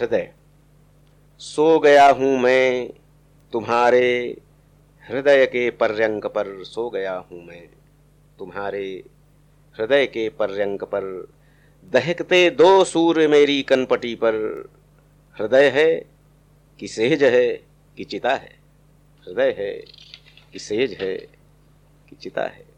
हृदय। सो गया हूँ मैं तुम्हारे हृदय के पर्यंक पर, सो गया हूँ मैं तुम्हारे हृदय के पर्यंक पर। दहकते दो सूर्य मेरी कनपटी पर, हृदय है कि सेज है कि चिता है? हृदय है कि सेज है कि चिता है?